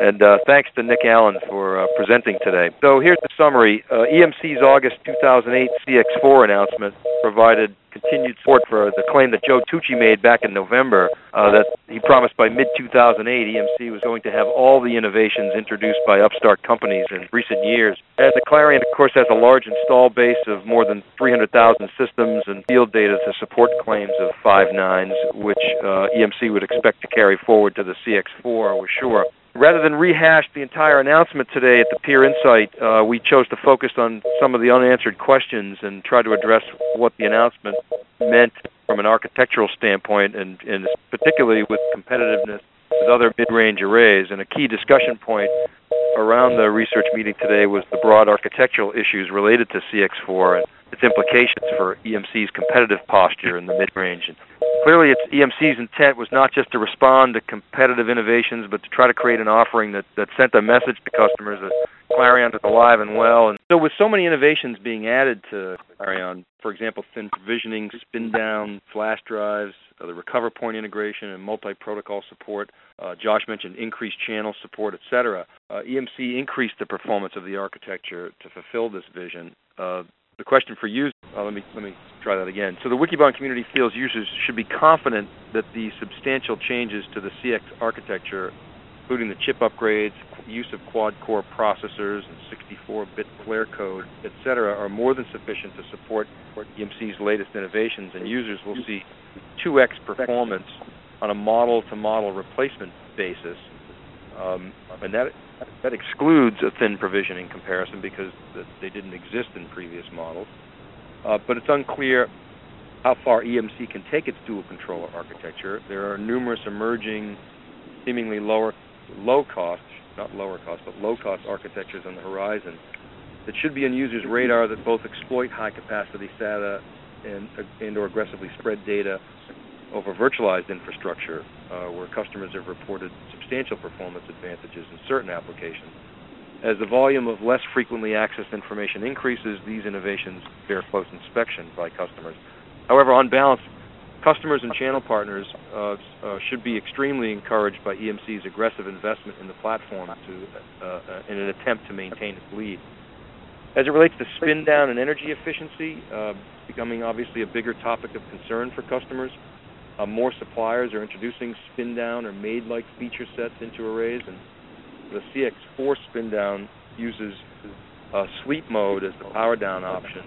And uh, thanks to Nick Allen for uh, presenting today. So here's the summary. Uh, EMC's August 2008 CX4 announcement provided continued support for the claim that Joe Tucci made back in November uh, that he promised by mid-2008 EMC was going to have all the innovations introduced by upstart companies in recent years. And the CLARiiON, of course, has a large install base of more than 300,000 systems and field data to support claims of five nines, which uh, EMC would expect to carry forward to the CX4, we're sure. Rather than rehash the entire announcement today at the Peer Incite, uh, we chose to focus on some of the unanswered questions and try to address what the announcement meant from an architectural standpoint, and, and particularly with competitiveness with other mid-range arrays. And a key discussion point around the research meeting today was the broad architectural issues related to CX4 and its implications for EMC's competitive posture in the mid-range. And clearly, its EMC's intent was not just to respond to competitive innovations, but to try to create an offering that, that sent a message to customers that CLARiiON is alive and well. And so with so many innovations being added to CLARiiON, for example, thin provisioning, spin down flash drives, uh, the RecoverPoint integration and multi-protocol support. Uh, Josh mentioned increased channel support, etc. Uh, EMC increased the performance of the architecture to fulfill this vision. The question for you, uh, let me let me try that again. So the Wikibon community feels users should be confident that the substantial changes to the CX architecture, including the chip upgrades, use of quad-core processors and 64-bit Flare code, etc., are more than sufficient to support EMC's latest innovations, and users will see 2x performance on a model-to-model replacement basis. Um, and that that excludes a thin provisioning comparison because they didn't exist in previous models. Uh, but it's unclear how far EMC can take its dual controller architecture. There are numerous emerging, seemingly lower, low cost, not lower cost, but low cost architectures on the horizon that should be on users' radar that both exploit high capacity SATA and, and or aggressively spread data over virtualized infrastructure, uh, where customers have reported substantial performance advantages in certain applications. As the volume of less frequently accessed information increases, these innovations bear close inspection by customers. However, on balance, customers and channel partners uh, uh, should be extremely encouraged by EMC's aggressive investment in the platform to, uh, uh, in an attempt to maintain its lead. As it relates to spin down and energy efficiency, uh, becoming obviously a bigger topic of concern for customers, uh, more suppliers are introducing spin down or MAID like feature sets into arrays, and the CX4 spin down uses uh, sleep mode as the power down option,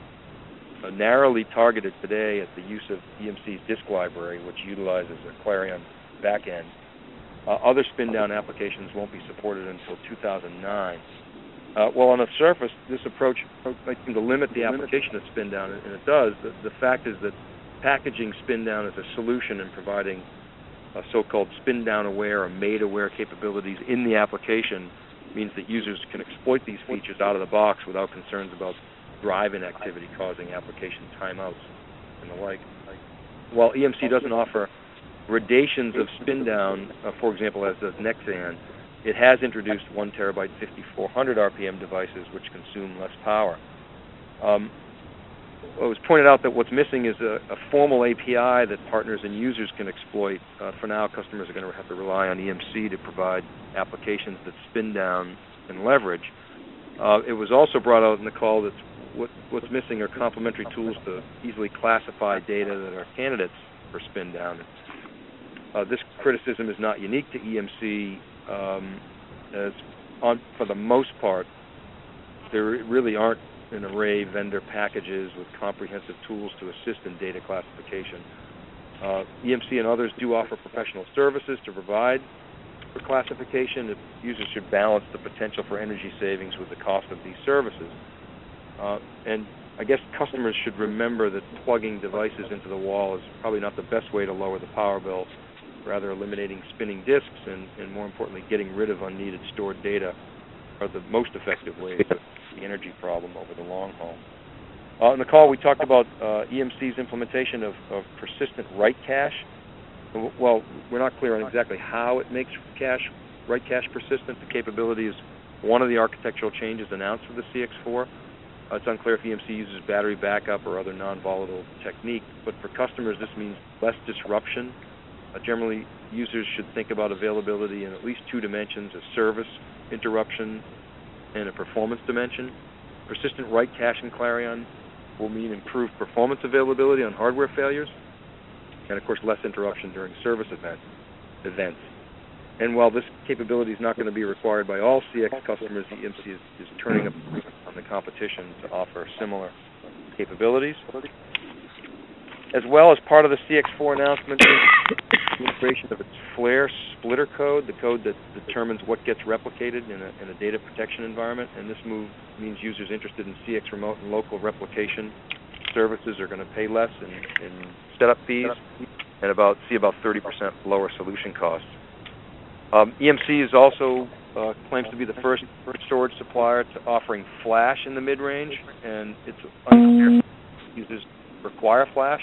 uh, narrowly targeted today at the use of EMC's disk library, which utilizes a CLARiiON backend. Uh, other spin down applications won't be supported until 2009. Uh, well, on the surface, this approach might seem to limit the application of spin down, and it does. The, the fact is that packaging spin down as a solution and providing so-called spin down aware or MAID aware capabilities in the application means that users can exploit these features out of the box without concerns about drive-in activity causing application timeouts and the like. While EMC doesn't offer gradations of spin down, uh, for example, as does Nexsan, it has introduced 1 terabyte 5400 RPM devices which consume less power. Um, it was pointed out that what's missing is a, a formal API that partners and users can exploit. Uh, for now, customers are going to have to rely on EMC to provide applications that spin down and leverage. Uh, it was also brought out in the call that what, what's missing are complementary tools to easily classify data that are candidates for spin down. Uh, this criticism is not unique to EMC, um, as on, for the most part, there really aren't an array vendor packages with comprehensive tools to assist in data classification. Uh, EMC and others do offer professional services to provide for classification. Users should balance the potential for energy savings with the cost of these services. Uh, and I guess customers should remember that plugging devices into the wall is probably not the best way to lower the power bill. Rather, eliminating spinning disks and, and more importantly, getting rid of unneeded stored data are the most effective ways the energy problem over the long haul. Uh, the call, we talked about uh, EMC's implementation of, of, persistent write cache. Well, we're not clear on exactly how it makes cache write cache persistent. The capability is one of the architectural changes announced for the CX4. Uh, it's unclear if EMC uses battery backup or other non-volatile technique, but for customers this means less disruption. Uh, generally, users should think about availability in at least two dimensions, a service interruption and a performance dimension. Persistent write cache in CLARiiON will mean improved performance availability on hardware failures, and of course less interruption during service event, events. And while this capability is not going to be required by all CX customers, EMC is, is turning up on the competition to offer similar capabilities. As well as part of the CX4 announcement, the integration of its Flare splitter code, the code that determines what gets replicated in a, in a data protection environment. And this move means users interested in CX remote and local replication services are going to pay less in, in setup fees and about see about 30% lower solution costs. Um, EMC is also uh, claims to be the first storage supplier to offering flash in the mid-range, and it's unclear users require flash,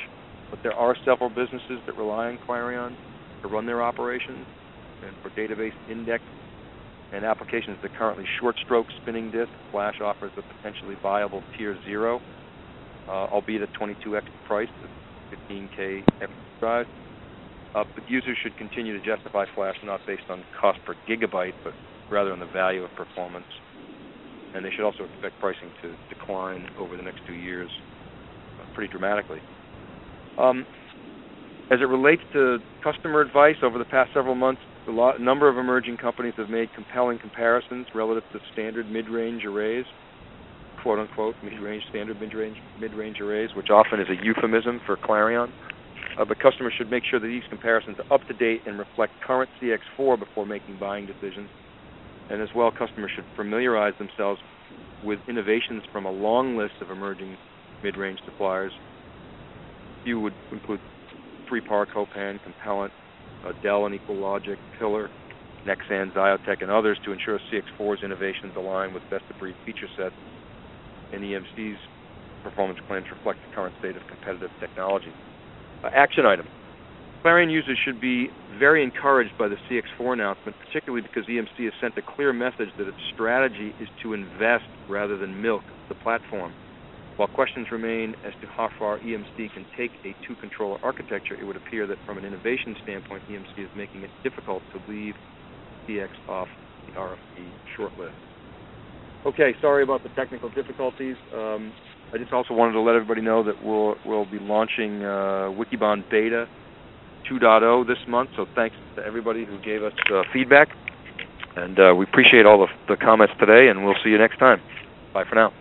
but there are several businesses that rely on CLARiiON to run their operations and for database index and applications that currently short stroke spinning disk. Flash offers a potentially viable tier zero, uh, albeit at 22x price, 15k drive. Uh, but users should continue to justify flash not based on cost per gigabyte, but rather on the value of performance. And they should also expect pricing to decline over the next two years pretty dramatically. Um, as it relates to customer advice over the past several months, a lot, number of emerging companies have made compelling comparisons relative to standard mid-range arrays, quote unquote, mid-range standard mid-range mid-range arrays, which often is a euphemism for CLARiiON. Uh, but customers should make sure that these comparisons are up to date and reflect current CX4 before making buying decisions. And as well, customers should familiarize themselves with innovations from a long list of emerging mid-range suppliers. You would include 3PAR, Copan, Compellent, uh, Dell and EqualLogic, Pillar, Nexsan, Xiotech, and others to ensure CX4's innovations align with best-of-breed feature sets and EMC's performance claims reflect the current state of competitive technology. Uh, action item. CLARiiON users should be very encouraged by the CX4 announcement, particularly because EMC has sent a clear message that its strategy is to invest rather than milk the platform. While questions remain as to how far EMC can take a two-controller architecture, it would appear that from an innovation standpoint, EMC is making it difficult to leave CX off the RFP shortlist. Okay, sorry about the technical difficulties. Um, I just also wanted to let everybody know that we'll we'll be launching uh, Wikibon Beta 2.0 this month. So thanks to everybody who gave us uh, feedback, and uh, we appreciate all the, the comments today. And we'll see you next time. Bye for now.